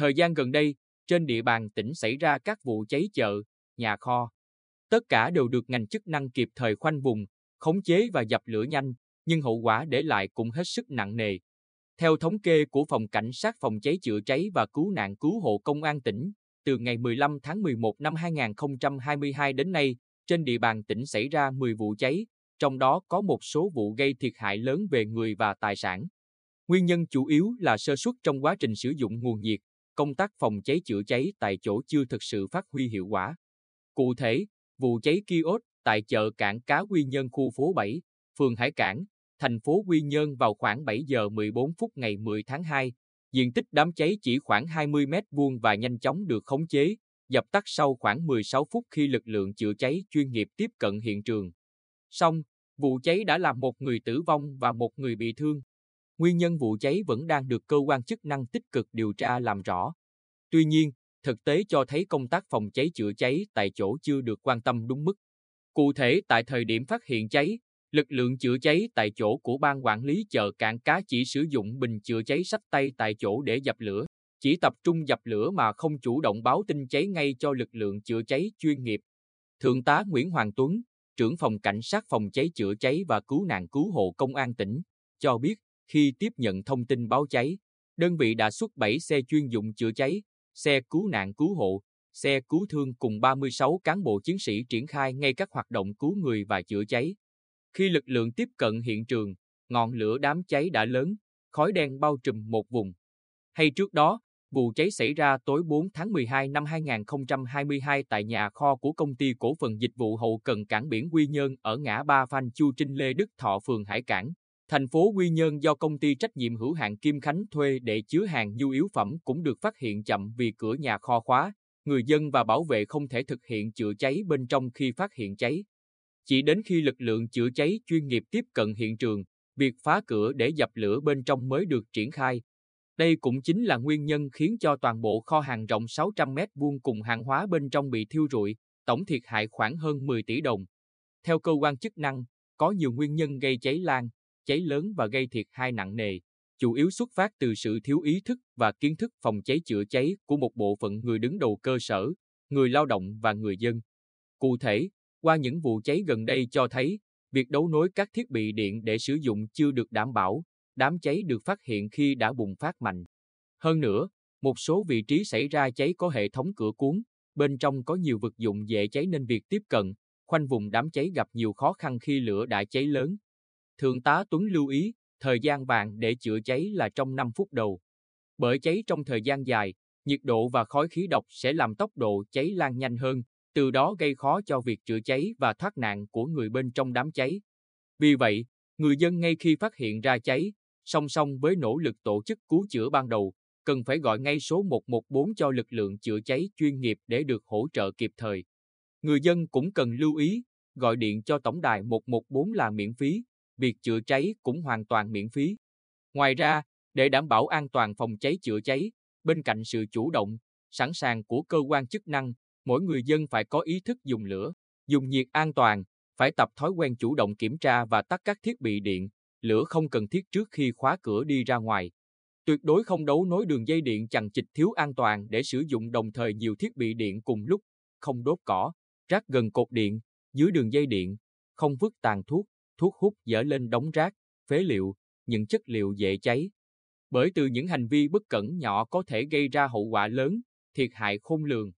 Thời gian gần đây, trên địa bàn tỉnh xảy ra các vụ cháy chợ, nhà kho. Tất cả đều được ngành chức năng kịp thời khoanh vùng, khống chế và dập lửa nhanh, nhưng hậu quả để lại cũng hết sức nặng nề. Theo thống kê của Phòng Cảnh sát Phòng cháy chữa cháy và Cứu nạn Cứu hộ Công an tỉnh, từ ngày 15 tháng 11 năm 2022 đến nay, trên địa bàn tỉnh xảy ra 10 vụ cháy, trong đó có một số vụ gây thiệt hại lớn về người và tài sản. Nguyên nhân chủ yếu là sơ suất trong quá trình sử dụng nguồn nhiệt, công tác phòng cháy chữa cháy tại chỗ chưa thực sự phát huy hiệu quả. Cụ thể, vụ cháy kiosk tại chợ cảng cá Quy Nhơn khu phố 7, phường Hải Cảng, thành phố Quy Nhơn vào khoảng 7 giờ 14 phút ngày 10 tháng 2. Diện tích đám cháy chỉ khoảng 20 mét vuông và nhanh chóng được khống chế, dập tắt sau khoảng 16 phút khi lực lượng chữa cháy chuyên nghiệp tiếp cận hiện trường. Song, vụ cháy đã làm một người tử vong và một người bị thương. Nguyên nhân vụ cháy vẫn đang được cơ quan chức năng tích cực điều tra làm rõ. Tuy nhiên, thực tế cho thấy công tác phòng cháy chữa cháy tại chỗ chưa được quan tâm đúng mức. Cụ thể tại thời điểm phát hiện cháy, lực lượng chữa cháy tại chỗ của ban quản lý chợ cảng cá chỉ sử dụng bình chữa cháy sách tay tại chỗ để dập lửa, chỉ tập trung dập lửa mà không chủ động báo tin cháy ngay cho lực lượng chữa cháy chuyên nghiệp. Thượng tá Nguyễn Hoàng Tuấn, trưởng phòng cảnh sát phòng cháy chữa cháy và cứu nạn cứu hộ công an tỉnh, cho biết khi tiếp nhận thông tin báo cháy, đơn vị đã xuất 7 xe chuyên dụng chữa cháy, xe cứu nạn cứu hộ, xe cứu thương cùng 36 cán bộ chiến sĩ triển khai ngay các hoạt động cứu người và chữa cháy. Khi lực lượng tiếp cận hiện trường, ngọn lửa đám cháy đã lớn, khói đen bao trùm một vùng. Hay trước đó, vụ cháy xảy ra tối 4 tháng 12 năm 2022 tại nhà kho của công ty cổ phần dịch vụ hậu cần cảng biển Quy Nhơn ở ngã ba Phan Chu Trinh Lê Đức Thọ phường Hải Cảng. Thành phố Quy Nhơn do công ty trách nhiệm hữu hạn Kim Khánh thuê để chứa hàng nhu yếu phẩm cũng được phát hiện chậm vì cửa nhà kho khóa, người dân và bảo vệ không thể thực hiện chữa cháy bên trong khi phát hiện cháy. Chỉ đến khi lực lượng chữa cháy chuyên nghiệp tiếp cận hiện trường, việc phá cửa để dập lửa bên trong mới được triển khai. Đây cũng chính là nguyên nhân khiến cho toàn bộ kho hàng rộng 600 mét vuông cùng hàng hóa bên trong bị thiêu rụi, tổng thiệt hại khoảng hơn 10 tỷ đồng. Theo cơ quan chức năng, có nhiều nguyên nhân gây cháy lan, cháy lớn và gây thiệt hại nặng nề, chủ yếu xuất phát từ sự thiếu ý thức và kiến thức phòng cháy chữa cháy của một bộ phận người đứng đầu cơ sở, người lao động và người dân. Cụ thể, qua những vụ cháy gần đây cho thấy, việc đấu nối các thiết bị điện để sử dụng chưa được đảm bảo, đám cháy được phát hiện khi đã bùng phát mạnh. Hơn nữa, một số vị trí xảy ra cháy có hệ thống cửa cuốn, bên trong có nhiều vật dụng dễ cháy nên việc tiếp cận, khoanh vùng đám cháy gặp nhiều khó khăn khi lửa đã cháy lớn. Thượng tá Tuấn lưu ý, thời gian vàng để chữa cháy là trong 5 phút đầu. Bởi cháy trong thời gian dài, nhiệt độ và khói khí độc sẽ làm tốc độ cháy lan nhanh hơn, từ đó gây khó cho việc chữa cháy và thoát nạn của người bên trong đám cháy. Vì vậy, người dân ngay khi phát hiện ra cháy, song song với nỗ lực tổ chức cứu chữa ban đầu, cần phải gọi ngay số 114 cho lực lượng chữa cháy chuyên nghiệp để được hỗ trợ kịp thời. Người dân cũng cần lưu ý, gọi điện cho tổng đài 114 là miễn phí, việc chữa cháy cũng hoàn toàn miễn phí. Ngoài ra, để đảm bảo an toàn phòng cháy chữa cháy, bên cạnh sự chủ động, sẵn sàng của cơ quan chức năng, mỗi người dân phải có ý thức dùng lửa, dùng nhiệt an toàn, phải tập thói quen chủ động kiểm tra và tắt các thiết bị điện, lửa không cần thiết trước khi khóa cửa đi ra ngoài. Tuyệt đối không đấu nối đường dây điện chằng chịt thiếu an toàn để sử dụng đồng thời nhiều thiết bị điện cùng lúc, không đốt cỏ, rác gần cột điện, dưới đường dây điện, không vứt tàn thuốc, thuốc hút dở lên đống rác, phế liệu, những chất liệu dễ cháy. Bởi từ những hành vi bất cẩn nhỏ có thể gây ra hậu quả lớn, thiệt hại khôn lường.